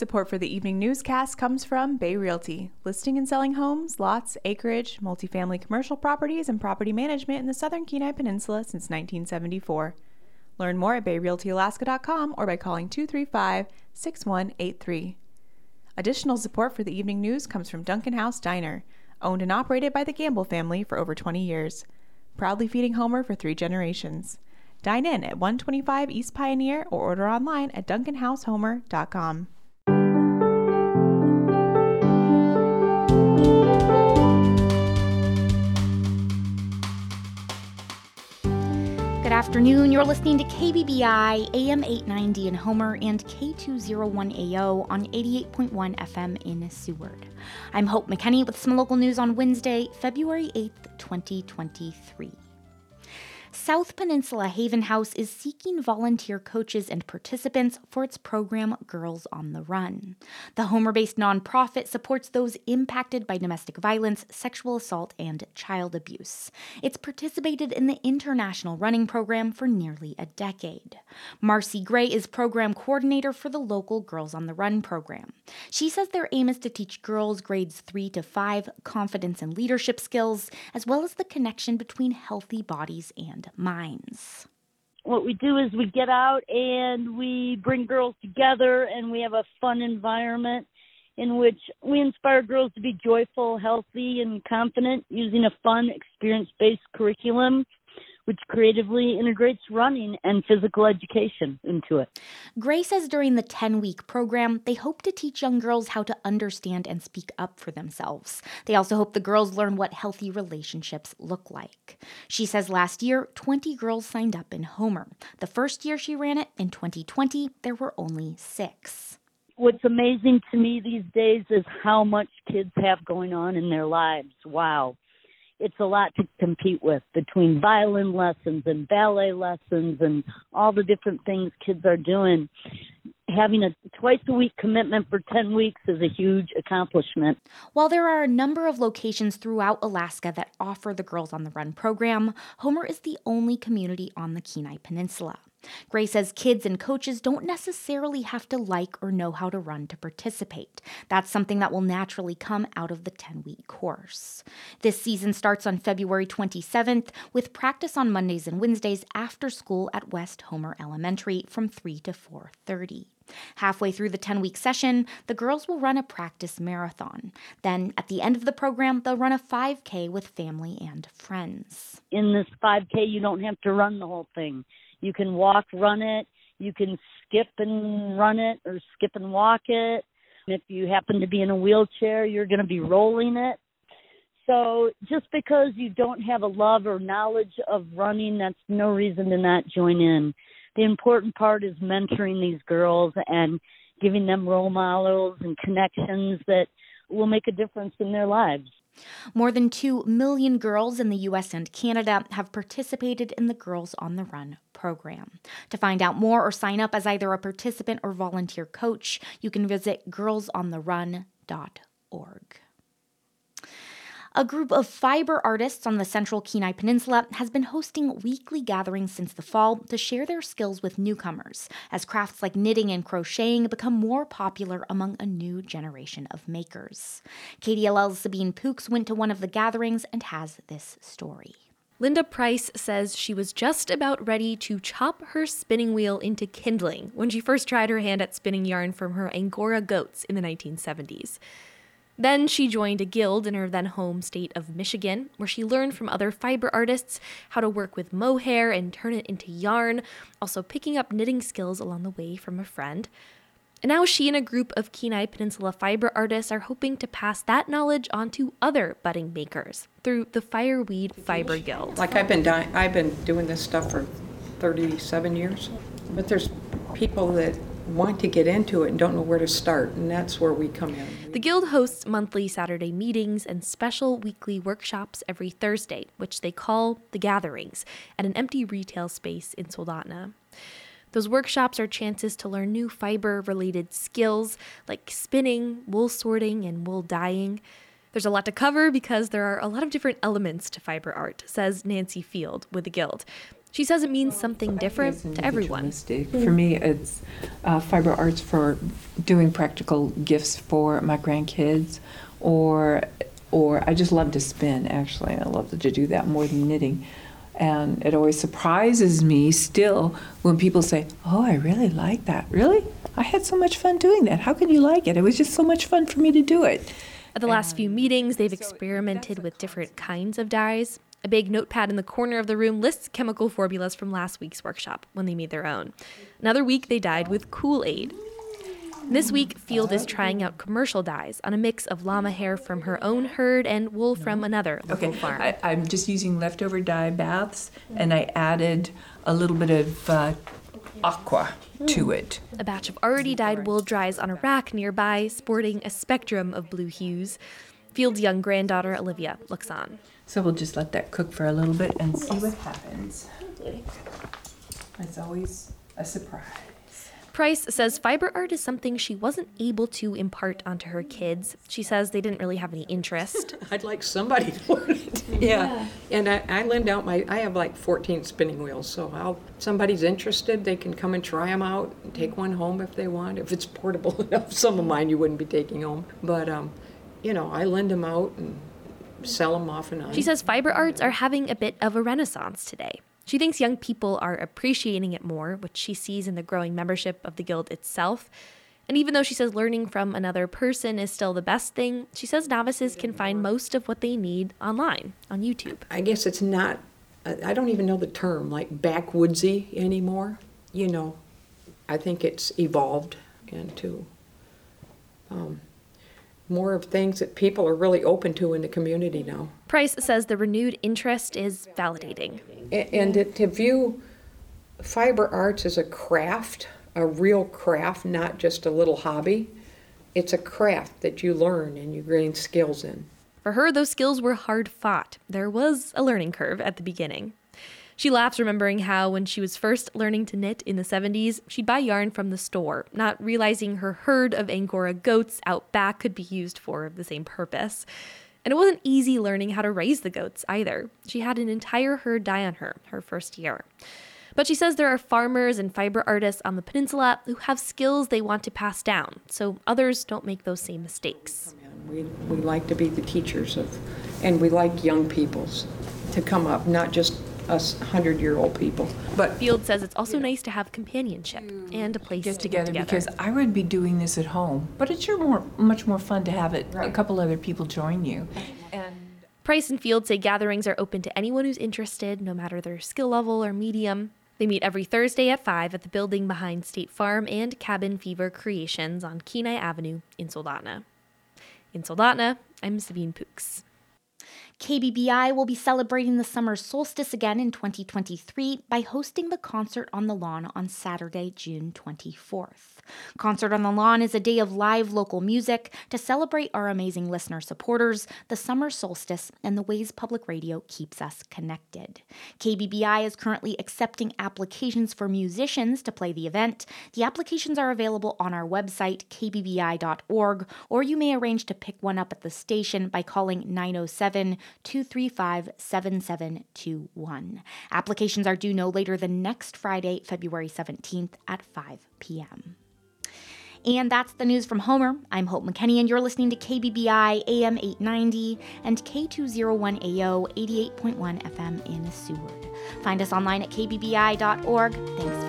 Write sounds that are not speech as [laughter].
Support for the evening newscast comes from Bay Realty, listing and selling homes, lots, acreage, multifamily commercial properties, and property management in the southern Kenai Peninsula since 1974. Learn more at bayrealtyalaska.com or by calling 235 6183. Additional support for the evening news comes from Duncan House Diner, owned and operated by the Gamble family for over 20 years, proudly feeding Homer for three generations. Dine in at 125 East Pioneer or order online at duncanhousehomer.com. afternoon. You're listening to KBBI AM 890 in Homer and K201AO on 88.1 FM in Seward. I'm Hope McKenney with some local news on Wednesday, February 8th, 2023. South Peninsula Haven House is seeking volunteer coaches and participants for its program Girls on the Run. The Homer based nonprofit supports those impacted by domestic violence, sexual assault, and child abuse. It's participated in the international running program for nearly a decade. Marcy Gray is program coordinator for the local Girls on the Run program. She says their aim is to teach girls grades 3 to 5 confidence and leadership skills, as well as the connection between healthy bodies and minds. What we do is we get out and we bring girls together and we have a fun environment in which we inspire girls to be joyful, healthy, and confident using a fun, experience based curriculum which creatively integrates running and physical education into it. Gray says during the 10 week program, they hope to teach young girls how to understand and speak up for themselves. They also hope the girls learn what healthy relationships look like. She says last year, 20 girls signed up in Homer. The first year she ran it, in 2020, there were only six what's amazing to me these days is how much kids have going on in their lives. Wow it's a lot to compete with between violin lessons and ballet lessons and all the different things kids are doing. Having a twice a week commitment for 10 weeks is a huge accomplishment. While there are a number of locations throughout Alaska that offer the Girls on the Run program, Homer is the only community on the Kenai Peninsula. Gray says kids and coaches don't necessarily have to like or know how to run to participate. That's something that will naturally come out of the 10 week course. This season starts on February 27th with practice on Mondays and Wednesdays after school at West Homer Elementary from 3 to 4:30. Halfway through the 10 week session, the girls will run a practice marathon. Then, at the end of the program, they'll run a 5K with family and friends. In this 5K, you don't have to run the whole thing. You can walk, run it. You can skip and run it or skip and walk it. If you happen to be in a wheelchair, you're going to be rolling it. So just because you don't have a love or knowledge of running, that's no reason to not join in. The important part is mentoring these girls and giving them role models and connections that will make a difference in their lives. More than 2 million girls in the US and Canada have participated in the Girls on the Run program. To find out more or sign up as either a participant or volunteer coach, you can visit girlsontherun.org. A group of fiber artists on the central Kenai Peninsula has been hosting weekly gatherings since the fall to share their skills with newcomers, as crafts like knitting and crocheting become more popular among a new generation of makers. KDLL's Sabine Poux went to one of the gatherings and has this story. Linda Price says she was just about ready to chop her spinning wheel into kindling when she first tried her hand at spinning yarn from her Angora goats in the 1970s. Then she joined a guild in her then home state of Michigan, where she learned from other fiber artists how to work with mohair and turn it into yarn, also picking up knitting skills along the way from a friend. And now she and a group of Kenai Peninsula fiber artists are hoping to pass that knowledge on to other budding makers through the Fireweed Fiber Guild. Like I've been di- I've been doing this stuff for 37 years, but there's people that want to get into it and don't know where to start, and that's where we come in. The Guild hosts monthly Saturday meetings and special weekly workshops every Thursday, which they call the Gatherings, at an empty retail space in Soldotna. Those workshops are chances to learn new fiber related skills like spinning, wool sorting, and wool dyeing. There's a lot to cover because there are a lot of different elements to fiber art, says Nancy Field with the Guild. She says it means something different to everyone. For me, it's uh, fiber arts for doing practical gifts for my grandkids, or or I just love to spin. Actually, I love to do that more than knitting. And it always surprises me still when people say, "Oh, I really like that." Really? I had so much fun doing that. How can you like it? It was just so much fun for me to do it. At the last few meetings, they've experimented with different kinds of dyes. A big notepad in the corner of the room lists chemical formulas from last week's workshop when they made their own. Another week, they dyed with Kool Aid. This week, Field is trying out commercial dyes on a mix of llama hair from her own herd and wool from another local farm. I, I'm just using leftover dye baths, and I added a little bit of uh, aqua to it. A batch of already dyed wool dries on a rack nearby, sporting a spectrum of blue hues. Field's young granddaughter, Olivia, looks on. So we'll just let that cook for a little bit and see what happens. It's always a surprise. Price says fiber art is something she wasn't able to impart onto her kids. She says they didn't really have any interest. [laughs] I'd like somebody to learn it. [laughs] Yeah, and I, I lend out my, I have like 14 spinning wheels, so I'll, if somebody's interested, they can come and try them out, and take one home if they want, if it's portable [laughs] enough. Some of mine you wouldn't be taking home, but, um, you know, I lend them out and sell them off and on. She says fiber arts are having a bit of a renaissance today. She thinks young people are appreciating it more, which she sees in the growing membership of the guild itself. And even though she says learning from another person is still the best thing, she says novices can find most of what they need online on YouTube. I guess it's not, I I don't even know the term, like backwoodsy anymore. You know, I think it's evolved into um, more of things that people are really open to in the community now. Price says the renewed interest is validating. And to view fiber arts as a craft, a real craft, not just a little hobby, it's a craft that you learn and you gain skills in. For her, those skills were hard fought. There was a learning curve at the beginning. She laughs remembering how, when she was first learning to knit in the 70s, she'd buy yarn from the store, not realizing her herd of Angora goats out back could be used for the same purpose. And it wasn't easy learning how to raise the goats either. She had an entire herd die on her her first year. But she says there are farmers and fiber artists on the peninsula who have skills they want to pass down, so others don't make those same mistakes. We, we like to be the teachers of, and we like young peoples to come up, not just us 100 year old people. But Field says it's also nice to have companionship mm. and a place Get to get together together. because I would be doing this at home, but it's sure more, much more fun to have it, a couple other people join you. And Price and Field say gatherings are open to anyone who's interested, no matter their skill level or medium. They meet every Thursday at 5 at the building behind State Farm and Cabin Fever Creations on Kenai Avenue in Soldotna. In Soldotna, I'm Sabine Poux. KBBI will be celebrating the summer solstice again in 2023 by hosting the Concert on the Lawn on Saturday, June 24th. Concert on the Lawn is a day of live local music to celebrate our amazing listener supporters, the summer solstice, and the ways public radio keeps us connected. KBBI is currently accepting applications for musicians to play the event. The applications are available on our website, kbbi.org, or you may arrange to pick one up at the station by calling 907 235 7721. Applications are due no later than next Friday, February 17th at 5 p.m. And that's the news from Homer. I'm Hope McKenney, and you're listening to KBBI AM 890 and K201AO 88.1 FM in Seward. Find us online at kbbi.org. Thanks.